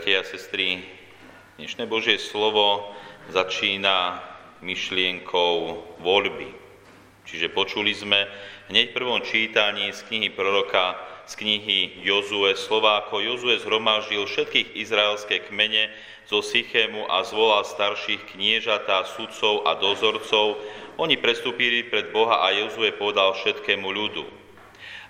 bratia a sestry, dnešné Božie slovo začína myšlienkou voľby. Čiže počuli sme hneď v prvom čítaní z knihy proroka, z knihy Jozue, slova ako Jozue zhromaždil všetkých izraelské kmene zo Sychému a zvolal starších kniežatá, sudcov a dozorcov. Oni prestúpili pred Boha a Jozue povedal všetkému ľudu.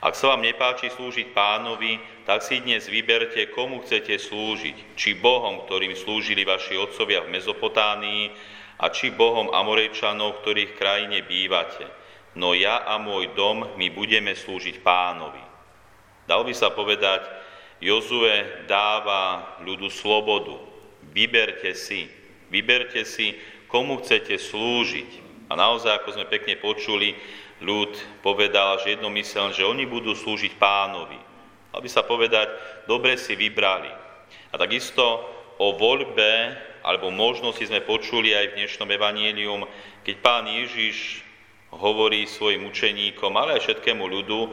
Ak sa vám nepáči slúžiť pánovi, tak si dnes vyberte, komu chcete slúžiť. Či Bohom, ktorým slúžili vaši otcovia v Mezopotánii, a či Bohom Amorejčanov, ktorých krajine bývate. No ja a môj dom, my budeme slúžiť pánovi. Dal by sa povedať, Jozue dáva ľudu slobodu. Vyberte si, vyberte si, komu chcete slúžiť. A naozaj, ako sme pekne počuli, ľud povedal, že jednomyselne, že oni budú slúžiť pánovi. Aby sa povedať, dobre si vybrali. A takisto o voľbe alebo možnosti sme počuli aj v dnešnom evanílium, keď pán Ježiš hovorí svojim učeníkom, ale aj všetkému ľudu,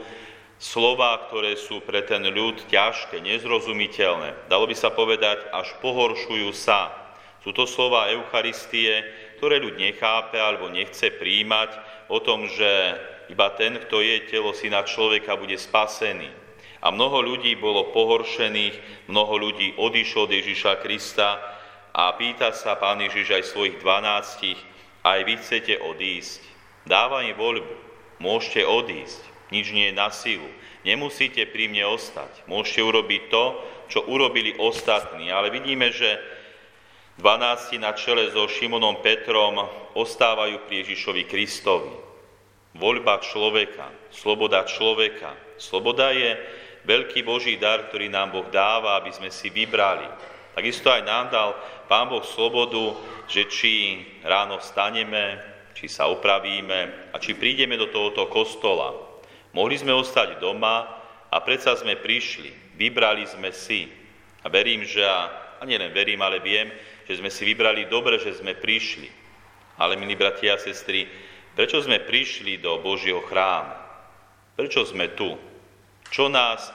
slova, ktoré sú pre ten ľud ťažké, nezrozumiteľné. Dalo by sa povedať, až pohoršujú sa. Sú to slova Eucharistie, ktoré ľud nechápe alebo nechce príjmať, o tom, že iba ten, kto je telo syna človeka, bude spasený. A mnoho ľudí bolo pohoršených, mnoho ľudí odišlo od Ježiša Krista a pýta sa pán Ježiš aj svojich dvanáctich, aj vy chcete odísť. Dáva im voľbu, môžete odísť, nič nie je na silu. Nemusíte pri mne ostať. Môžete urobiť to, čo urobili ostatní. Ale vidíme, že 12 na čele so Šimonom Petrom ostávajú pri Ježišovi Kristovi. Voľba človeka, sloboda človeka. Sloboda je veľký Boží dar, ktorý nám Boh dáva, aby sme si vybrali. Takisto aj nám dal Pán Boh slobodu, že či ráno staneme, či sa opravíme a či prídeme do tohoto kostola. Mohli sme ostať doma a predsa sme prišli, vybrali sme si. A verím, že, a nielen verím, ale viem, že sme si vybrali dobre, že sme prišli. Ale, milí bratia a sestry, prečo sme prišli do Božieho chrámu? Prečo sme tu? Čo nás,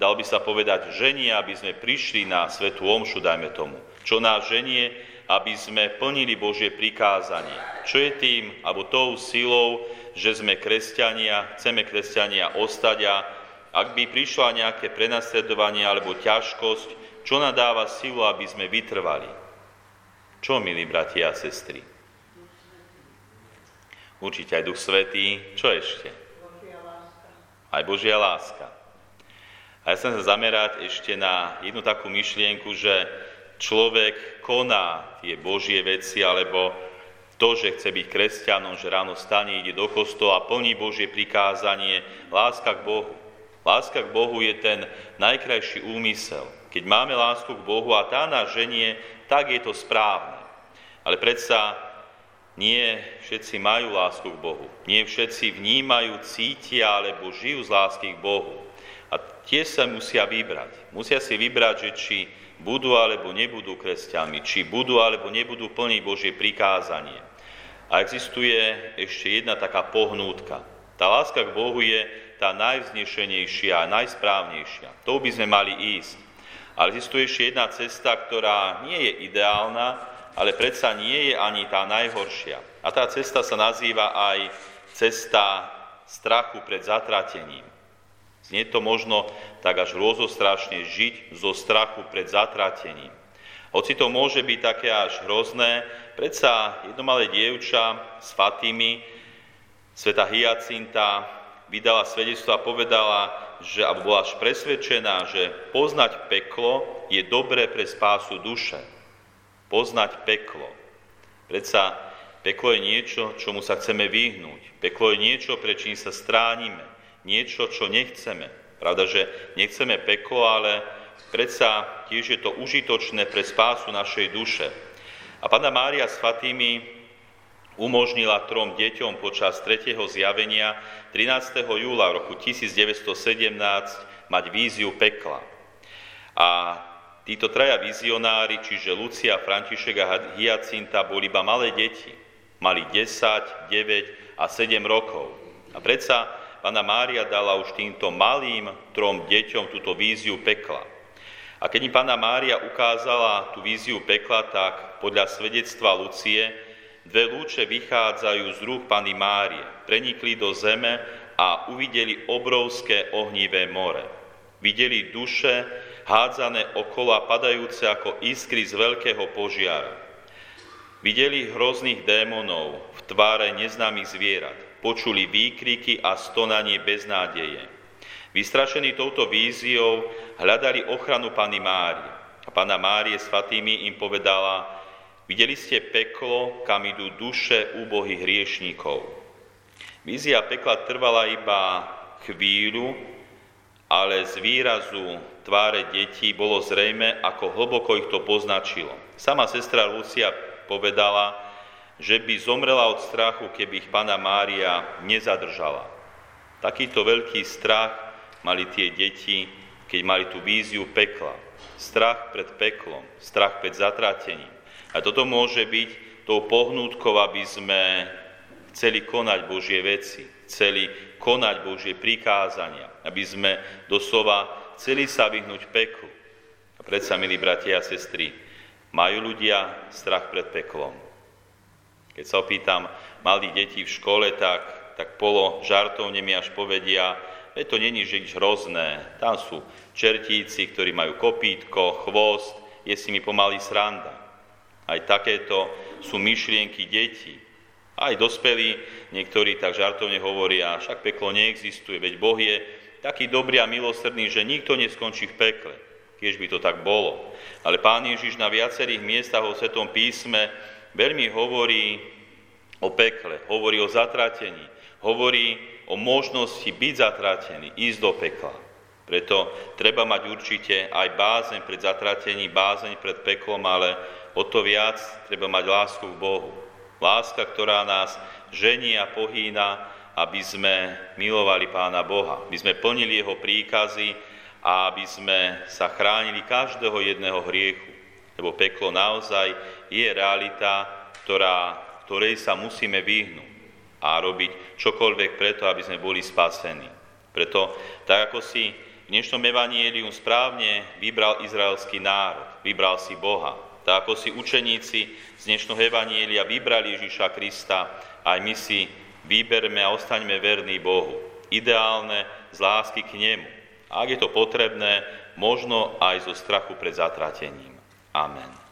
dal by sa povedať, ženie, aby sme prišli na Svetu Omšu, dajme tomu? Čo nás ženie, aby sme plnili Božie prikázanie? Čo je tým, alebo tou silou, že sme kresťania, chceme kresťania ostať a ak by prišla nejaké prenasledovanie alebo ťažkosť, čo nadáva silu, aby sme vytrvali? Čo, milí bratia a sestry? Určite aj Duch Svetý. Čo ešte? Aj Božia láska. A ja chcem sa zamerať ešte na jednu takú myšlienku, že človek koná tie Božie veci, alebo to, že chce byť kresťanom, že ráno stane, ide do kostola, plní Božie prikázanie, láska k Bohu. Láska k Bohu je ten najkrajší úmysel. Keď máme lásku k Bohu a tá nás ženie, tak je to správne. Ale predsa nie všetci majú lásku k Bohu. Nie všetci vnímajú, cítia alebo žijú z lásky k Bohu. A tie sa musia vybrať. Musia si vybrať, že či budú alebo nebudú kresťanmi, či budú alebo nebudú plniť Božie prikázanie. A existuje ešte jedna taká pohnútka. Tá láska k Bohu je tá najvznešenejšia a najsprávnejšia. Tou by sme mali ísť. Ale existuje ešte jedna cesta, ktorá nie je ideálna, ale predsa nie je ani tá najhoršia. A tá cesta sa nazýva aj cesta strachu pred zatratením. Znie to možno tak až rôzostrašne žiť zo strachu pred zatratením. Hoci to môže byť také až hrozné, predsa jedno malé dievča s Fatými, sveta Hyacinta, vydala svedectvo a povedala, že aby bola až presvedčená, že poznať peklo je dobré pre spásu duše. Poznať peklo. Predsa peklo je niečo, čomu sa chceme vyhnúť. Peklo je niečo, pre čím sa stránime. Niečo, čo nechceme. Pravda, že nechceme peklo, ale predsa tiež je to užitočné pre spásu našej duše. A Pána Mária s Fatými umožnila trom deťom počas tretieho zjavenia 13. júla roku 1917 mať víziu pekla. A títo traja vizionári, čiže Lucia, František a Hyacinta, boli iba malé deti. Mali 10, 9 a 7 rokov. A predsa Pána Mária dala už týmto malým trom deťom túto víziu pekla. A keď im pána Mária ukázala tú víziu pekla, tak podľa svedectva Lucie dve lúče vychádzajú z rúk Pany Márie, prenikli do zeme a uvideli obrovské ohnivé more. Videli duše hádzané okolo a padajúce ako iskry z veľkého požiara. Videli hrozných démonov v tváre neznámych zvierat. Počuli výkriky a stonanie beznádeje. Vystrašení touto víziou hľadali ochranu Pany Márie. A Pana Márie svatými im povedala, videli ste peklo, kam idú duše úbohých hriešníkov. Vízia pekla trvala iba chvíľu, ale z výrazu tváre detí bolo zrejme, ako hlboko ich to poznačilo. Sama sestra Lucia povedala, že by zomrela od strachu, keby ich Pana Mária nezadržala. Takýto veľký strach mali tie deti, keď mali tú víziu pekla. Strach pred peklom, strach pred zatrátením. A toto môže byť tou pohnútkou, aby sme chceli konať Božie veci, chceli konať Božie prikázania, aby sme doslova chceli sa vyhnúť peklu. A predsa, milí bratia a sestry, majú ľudia strach pred peklom. Keď sa opýtam malých detí v škole, tak, tak polo žartovne mi až povedia, Veď to není nič hrozné. Tam sú čertíci, ktorí majú kopítko, chvost, je si mi pomaly sranda. Aj takéto sú myšlienky detí. Aj dospelí, niektorí tak žartovne hovoria, však peklo neexistuje, veď Boh je taký dobrý a milosrdný, že nikto neskončí v pekle, keď by to tak bolo. Ale Pán Ježiš na viacerých miestach o Svetom písme veľmi hovorí o pekle, hovorí o zatratení, hovorí o možnosti byť zatratený, ísť do pekla. Preto treba mať určite aj bázeň pred zatratením, bázeň pred peklom, ale o to viac treba mať lásku k Bohu. Láska, ktorá nás žení a pohýna, aby sme milovali Pána Boha, aby sme plnili Jeho príkazy a aby sme sa chránili každého jedného hriechu. Lebo peklo naozaj je realita, ktorá, ktorej sa musíme vyhnúť a robiť čokoľvek preto, aby sme boli spasení. Preto, tak ako si v dnešnom evanielium správne vybral izraelský národ, vybral si Boha, tak ako si učeníci z dnešného evanielia vybrali Ježiša Krista, aj my si vyberme a ostaňme verní Bohu. Ideálne z lásky k Nemu. A ak je to potrebné, možno aj zo strachu pred zatratením. Amen.